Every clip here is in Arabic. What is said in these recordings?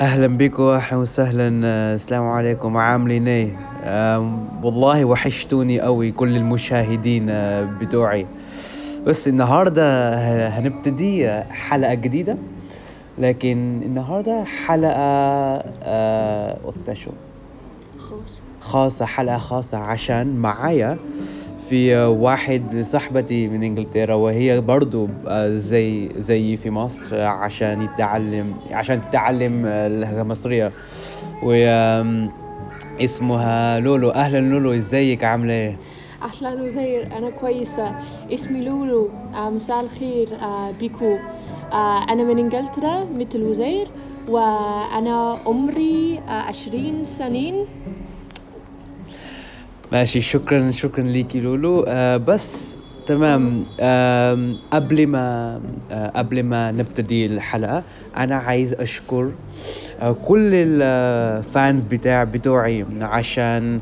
أهلا بكم أهلا وسهلا. آه، السلام عليكم. عاملين إيه والله وحشتوني قوي كل المشاهدين آه، بتوعي. بس النهارده هنبتدي آه، حلقة جديدة. لكن النهارده حلقة what special خوش خاصة حلقة خاصة عشان معايا في واحد من صاحبتي من إنجلترا وهي برضو آه، زي زي في مصر عشان يتعلم عشان تتعلم اللهجة المصرية. و اسمها لولو. أهلا لولو إزيك؟ عاملة إيه؟ أهلا وزير أنا كويسة. اسمي لولو. آه مساء الخير آه بيكو. أنا من إنجلترا مثل وزير وأنا عمري عشرين سنين. ماشي شكرا شكرا ليكي لولو. آه بس تمام. آم، قبل ما آه قبل ما نبتدي الحلقة أنا عايز أشكر آه كل الفانز بتاع بتوعي عشان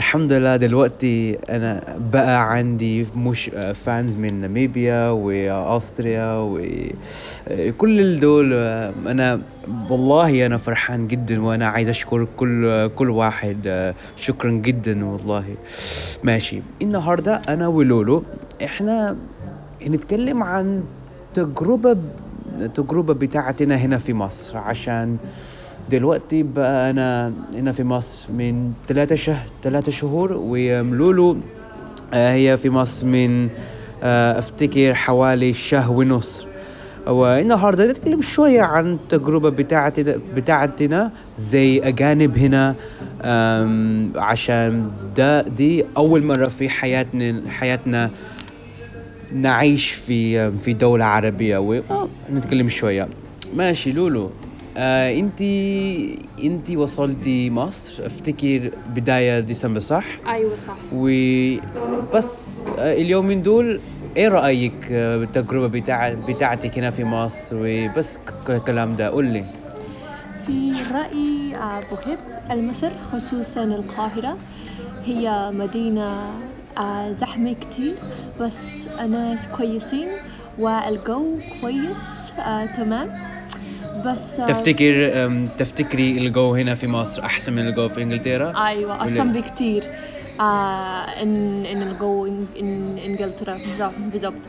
الحمد لله دلوقتي أنا بقى عندي مش فانز من ناميبيا وأستريا وكل دول. أنا والله أنا فرحان جدا وأنا عايز أشكر كل كل واحد. شكرا جدا والله. ماشي. النهاردة أنا ولولو إحنا هنتكلم عن تجربة تجربة بتاعتنا هنا في مصر عشان دلوقتي بقى أنا هنا في مصر من ثلاثة شهر ثلاثة شهور ولولو آه، هي في مصر من آه، أفتكر حوالي شهر ونص. والنهاردة نتكلم شوية عن التجربة بتاعتنا بتاعتنا زي أجانب هنا عشان ده دي أول مرة في حياتنا حياتنا نعيش في في دولة عربية ونتكلم شوية. ماشي لولو. آه انتي انتي وصلتي مصر افتكر بداية ديسمبر صح؟ أيوة صح. وبس آه، اليومين دول إيه رأيك آه، بالتجربة بتاع بتاعتك هنا في مصر؟ وبس الكلام ده قول لي. في رأيي آه بحب المصر خصوصا القاهرة. هي مدينة آه زحمة كتير بس ناس كويسين والجو كويس آه تمام. بس آه تفتكر تفتكري الجو هنا في مصر أحسن من الجو في إنجلترا؟ أيوه أحسن بكتير. آه إن إن الجو إن, إنجلترا بالظبط بالظبط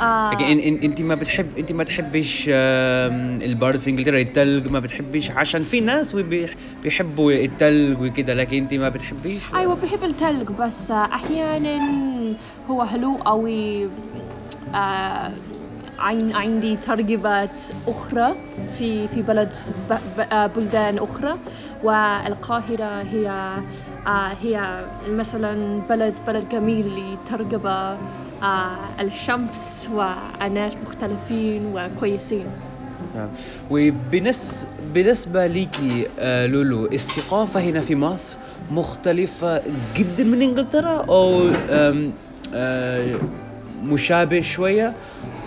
آه انت ما بتحب انت ما تحبيش البرد في إنجلترا التلج ما بتحبيش عشان في ناس بيحبوا التلج وكده لكن انت ما بتحبيش؟ أيوه بحب التلج بس أحيانا هو حلو قوي آه عندي ترغيبات أخرى في في بلد آه، بلدان أخرى والقاهرة هي آه هي مثلا بلد بلد جميل لترغبة آه الشمس وناس مختلفين وكويسين نعم. وبالنسبة آه، لولو الثقافة هنا في مصر مختلفة جدا من إنجلترا أو مشابه شوية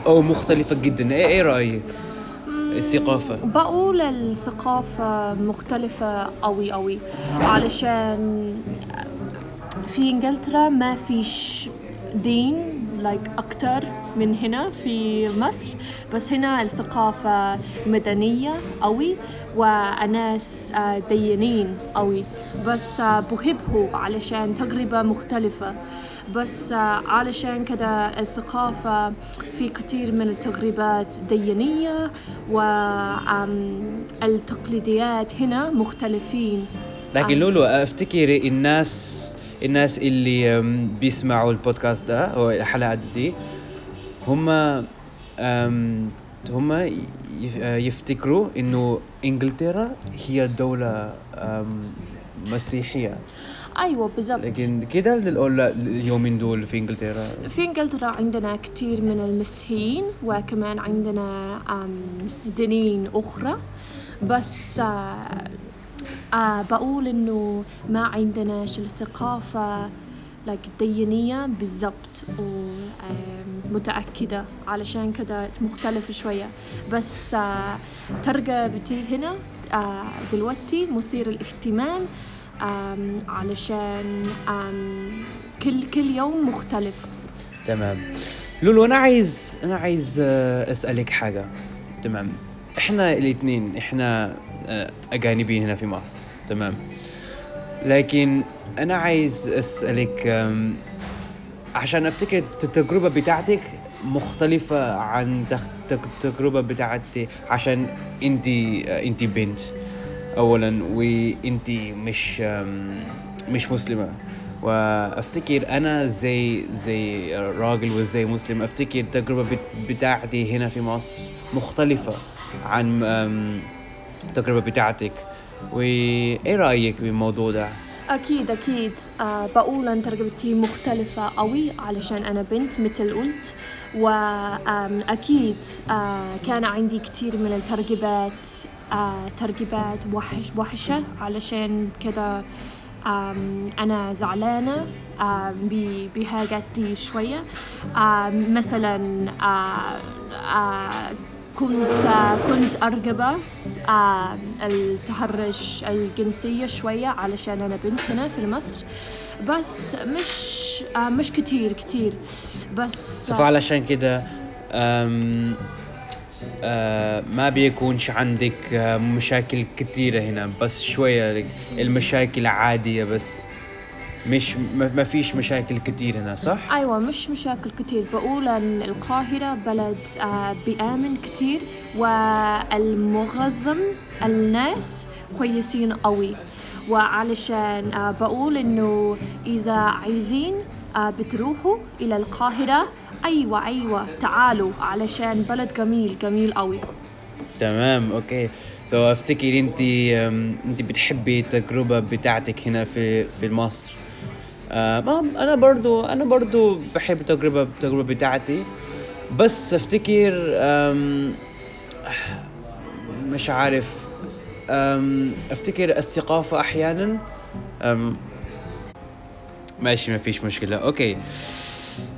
أو مختلفة جدا. إيه إيه رأيك؟ الثقافة. بقول الثقافة مختلفة أوي أوي. علشان في إنجلترا ما فيش دين like أكتر من هنا في مصر. بس هنا الثقافة مدنية أوي وناس آه، دينين أوي. بس آه، بحبه علشان تجربة مختلفة. بس آه، علشان كده الثقافة في كثير من التجربات دينية والتقليديات هنا مختلفين لكن آه. لولو افتكر الناس الناس اللي بيسمعوا البودكاست ده أو الحلقات دي هم هم يفتكروا إنه إنجلترا هي دولة مسيحية أيوة بالضبط. لكن كده لل- اليومين دول في إنجلترا؟ في إنجلترا عندنا كثير من المسيحيين وكمان عندنا دينين أخرى. بس آه، آه بقول إنه ما عندناش الثقافة like دينية بالضبط ومتأكدة علشان كده مختلف شوية. بس آه ترغبتي هنا آه دلوقتي مثير الاهتمام علشان كل كل يوم مختلف. تمام. لولو أنا عايز أنا عايز آه، أسألك حاجة. تمام. إحنا الاثنين إحنا آه، أجانبين هنا في مصر. تمام. لكن أنا عايز أسألك عشان أفتكر التجربة بتاعتك مختلفة عن التجربه بتاعتي عشان انت انت بنت. اولا وانت مش مش مسلمة. وأفتكر أنا زي زي راجل وزي مسلم أفتكر التجربه بت- بتاعتي هنا في مصر مختلفة عن آم، التجربة بتاعتك. وايه رأيك بالموضوع ده؟ أكيد أكيد. آه بقول أن تجربتي مختلفة قوي علشان أنا بنت مثل قلت. وأكيد آه كان عندي كتير من الترغيبات آه ترغيبات وحش وحشة علشان آم، أنا زعلانة آم، ب- بحاجات دي شوية مثلا آه، آه، كنت كنت آم، التحرش الجنسية شوية علشان أنا بنت هنا في مصر. بس مش مش كتير كتير. بس فعلشان كده ما بيكونش عندك آه، مشاكل كثيرة هنا بس شوية المشاكل عادية بس. مش ما فيش مشاكل كتير هنا صح؟ أيوة مش مشاكل كتير. بقول أن القاهرة بلد آه، بيآمن كتير والمغظم الناس كويسين قوي. وعلشان آه، بقول إنه إذا عايزين آه، بتروحوا إلى القاهرة أيوة أيوة. تعالوا. علشان بلد جميل جميل قوي. تمام okay. so أفتكر أنت أنت بتحبي التجربة بتاعتك هنا في في مصر. آه أنا برضو أنا برضو بحب التجربة التجربة بتاعتي. بس أفتكر مش عارف. أفتكر الثقافة أحيانا. ماشي ما فيش مشكلة. okay.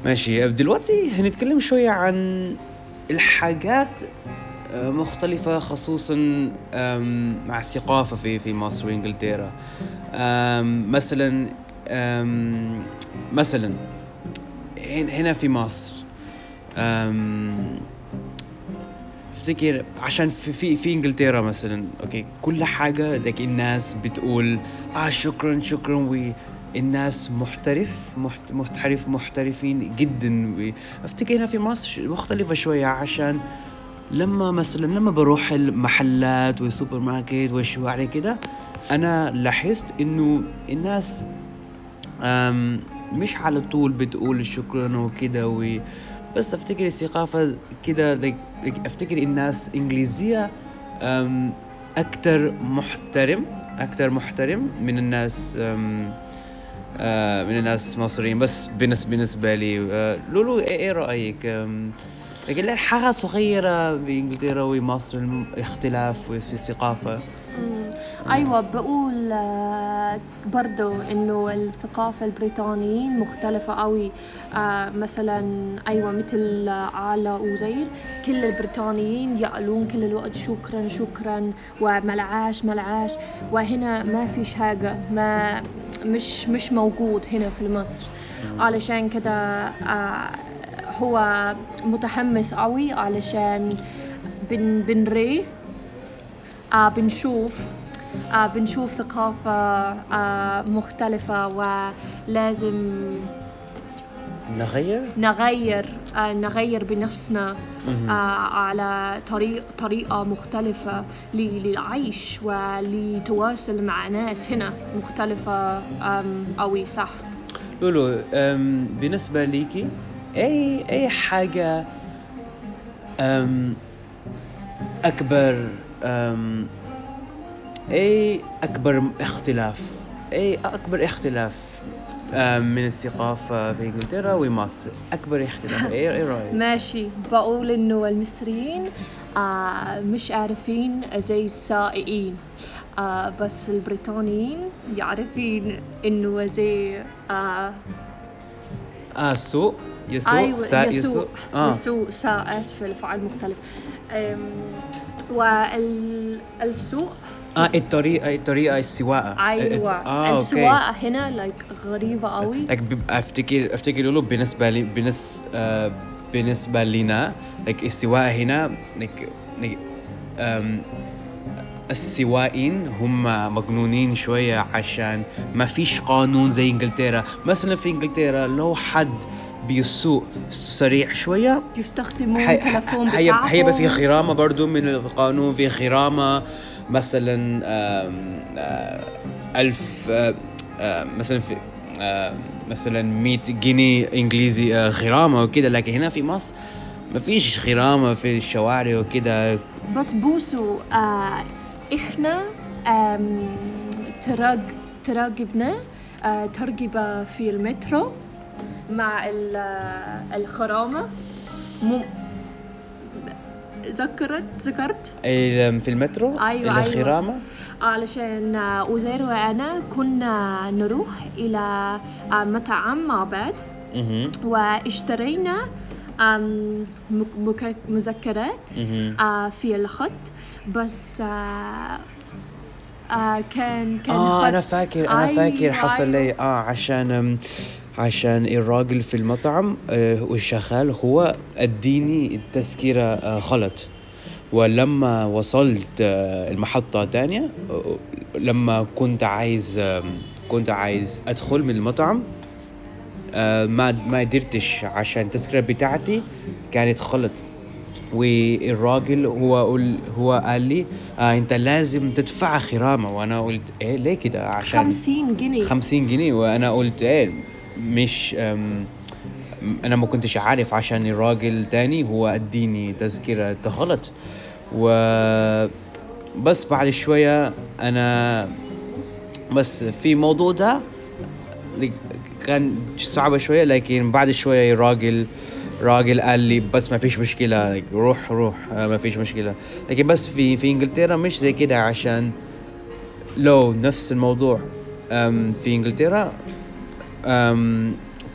ماشي. دلوقتي هنتكلم شوية عن الحاجات آه، مختلفة خصوصا مع الثقافة في في مصر وإنجلترا. آم، مثلا مثلا هن- هنا في مصر افتكر عشان في في في إنجلترا مثلا okay كل حاجة لك الناس بتقول آه شكرا شكرا والناس محترف محت- محترف محترفين جدا. أفتكر هنا في مصر مختلفة شوية عشان لما مثلا لما بروح المحلات والسوبر ماركت والشوارع كده أنا لاحظت إنه الناس مش على طول بتقول شكرا وكده و بس أفتكر الثقافة كده أفتكر الناس إنجليزية أكتر محترم أكتر محترم من الناس من الناس مصريين. بس بالنسبة بالنسبة لي آه لولو إيه, إيه رأيك؟ لكن حاجة صغيرة بإنجلترا ومصر الاختلاف في الثقافة. أيوة بقول آه، برضو إنه الثقافة البريطانيين مختلفة قوي. آه، مثلا أيوة مثل علا وزير. كل البريطانيين يقولون كل الوقت شكرا شكرا وملعاش ملعاش. وهنا ما فيش حاجة ما مش مش موجود هنا في مصر. علشان كده آه، هو متحمس قوي علشان بن بنري آه بنشوف آه بنشوف ثقافة آه مختلفة ولازم نغير؟ نغير آه نغير بنفسنا. آه على طريق طريقة مختلفة للعيش ولتواصل مع ناس هنا مختلفة أوي صح لولو بالنسبة ليكي أي أي حاجة أكبر أي أكبر اختلاف أي أكبر اختلاف من الثقافة في إنجلترا ومصر؟ أكبر اختلاف إيه رأيك؟ ماشي. بقول إنه المصريين آه مش عارفين زي السائقين آه بس البريطانيين يعرفين إنه زي آه سوق يسوق أيوة سا- يسوق يسوق آه. يسوق سا آسف الفعل مختلف والسوق آه الطريقة الطريقة السواقة. أيوة. آه أوكي. السواقة هنا like غريبة قوي. like بيبقى أفتكر أفتكر له بالنسبة لي بالنس آه بالنسبة لنا like السواقة هنا like, like um, السواقين هم مجنونين شوية عشان ما فيش قانون زي إنجلترا. مثلا في إنجلترا لو حد بيسوق سريع شوية. يستخدمون هي- بتاعهم هيبقى في غرامة برضو من القانون في غرامة مثلا ألف مثلا في مثلا 100 جنيه إنجليزي آه، غرامة وكده. لكن هنا في مصر ما فيش غرامة في الشوارع وكده. بس بوسو آه إحنا آم، تراق تراقبنا آه ترقبة في المترو. مع ال- الغرامة مو ذكرت ذكرت ال- في المترو أيوة، أيوة. الغرامة علشان آه، أزير وأنا كنا نروح إلى آه، مطعم مع بعض. واشترينا مذكرات. آه في الخط بس آه كان كان آه أنا فاكر أنا أيوة، فاكر حصل أيوة. لي آه عشان عشان الراجل في المطعم آه والشغال هو اديني التذكرة آه غلط. ولما وصلت آه المحطة تانية لما كنت عايز كنت عايز ادخل من المطعم ما ما قدرتش عشان التذكرة بتاعتي كانت غلط. والراجل هو قل هو قال لي آه انت لازم تدفع غرامة وأنا قلت إيه ليه كده؟ عشان خمسين جنيه. 50 جنيه. وأنا قلت إيه مش أنا ما كنتش عارف عشان الراجل تاني هو أديني تذكرة غلط. و بس بعد شوية أنا بس في موضوع ده كان صعبة شوية لكن بعد شوية الراجل راجل قال لي بس ما فيش مشكلة روح روح ما فيش مشكلة. لكن بس في في إنجلترا مش زي كده عشان لو نفس الموضوع في إنجلترا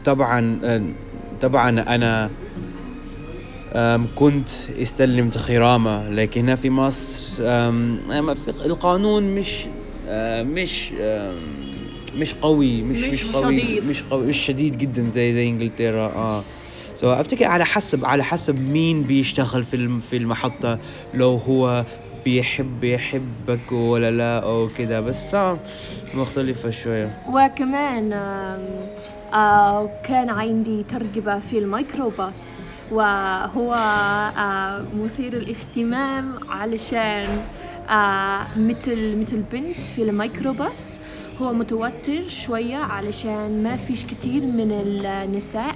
طبعا أم، طبعا أنا أم، كنت استلمت غرامة لكن هنا في مصر القانون مش أم، مش مش قوي مش مش مش قوي شديد. مش قوي مش شديد جدا زي زي إنجلترا آه سو أفتكر على حسب على حسب مين بيشتغل في في المحطة لو هو بيحب يحبك ولا لا أو كده بس مختلفة شوية. وكمان آه كان عندي ترجمة في الميكروباص وهو آه مثير الاهتمام علشان آه مثل مثل بنت في الميكروباص. هو متوتر شوية علشان ما فيش كتير من النساء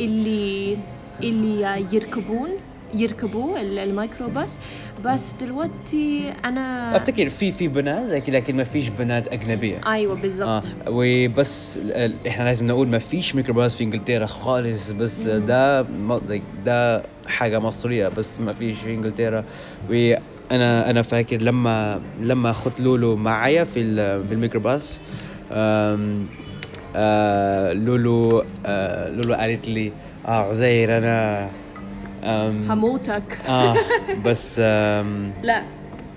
اللي اللي يركبون. يركبوا ال- الميكروباص. بس دلوقتي أنا أفتكر في في بنات لكن لكن ما فيش بنات أجنبية. أيوه بالضبط. آه وبس إحنا لازم نقول ما فيش ميكروباص في إنجلترا خالص بس ده ده حاجة مصرية بس ما فيش في إنجلترا. وأنا أنا فاكر لما لما اخذت لولو معايا في ال- في الميكروباص آم، آه لولو آه لولو قالت لي آه عزير أنا هموتك. آه بس آم، لا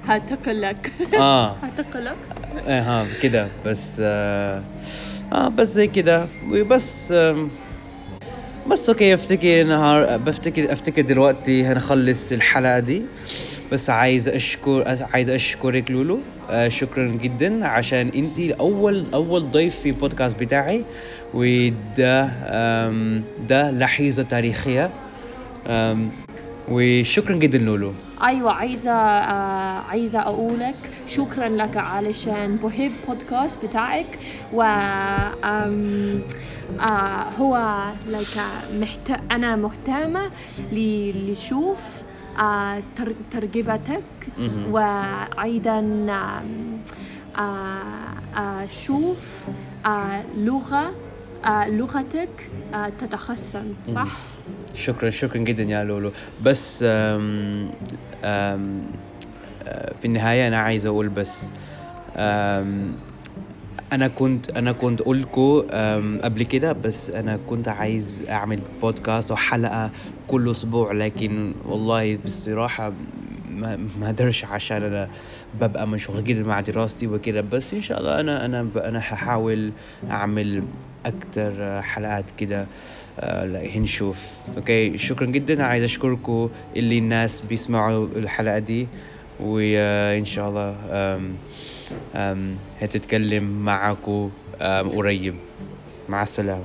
هتقلك آه. هتقلك إيه ها كده بس آه, آه بس زي كده. وبس آم، بس أوكي أفتكر نهار بفتكر أفتكر دلوقتي هنخلص الحلقة دي. بس عايز أشكر عايز أشكرك لولو. آه شكرا جدا. عشان انتي اول أول ضيف في البودكاست بتاعي. وده ده لحظة تاريخية. آم، وشكرا جدا لولو أيوه عايزة آه عايزة أقولك شكرا لك علشان بحب بودكاست بتاعك و آم، آه هو like محت... أنا مهتمة لشوف آه تر... ترجمتك. وأيضا آه آه شوف آه لغة لغتك آه تتحسن صح؟ شكرا شكرا جدا يا لولو بس آم آم آه، في النهاية أنا عايز أقول بس آم أنا كنت أنا كنت آم، قبل كده بس أنا كنت عايز أعمل بودكاست أو حلقة كل أسبوع لكن والله بصراحة ما ما قدرش عشان أنا ببقى مشغول جدا مع دراستي وكده. بس إن شاء الله أنا أنا أنا هحاول أعمل أكتر حلقات كده آه، هنشوف أوكي؟ شكرا جدا. عايز أشكركم اللي الناس بيسمعوا الحلقة دي. وإن شاء الله آم، آم، هتتكلم معكم آم، قريب. مع السلامة.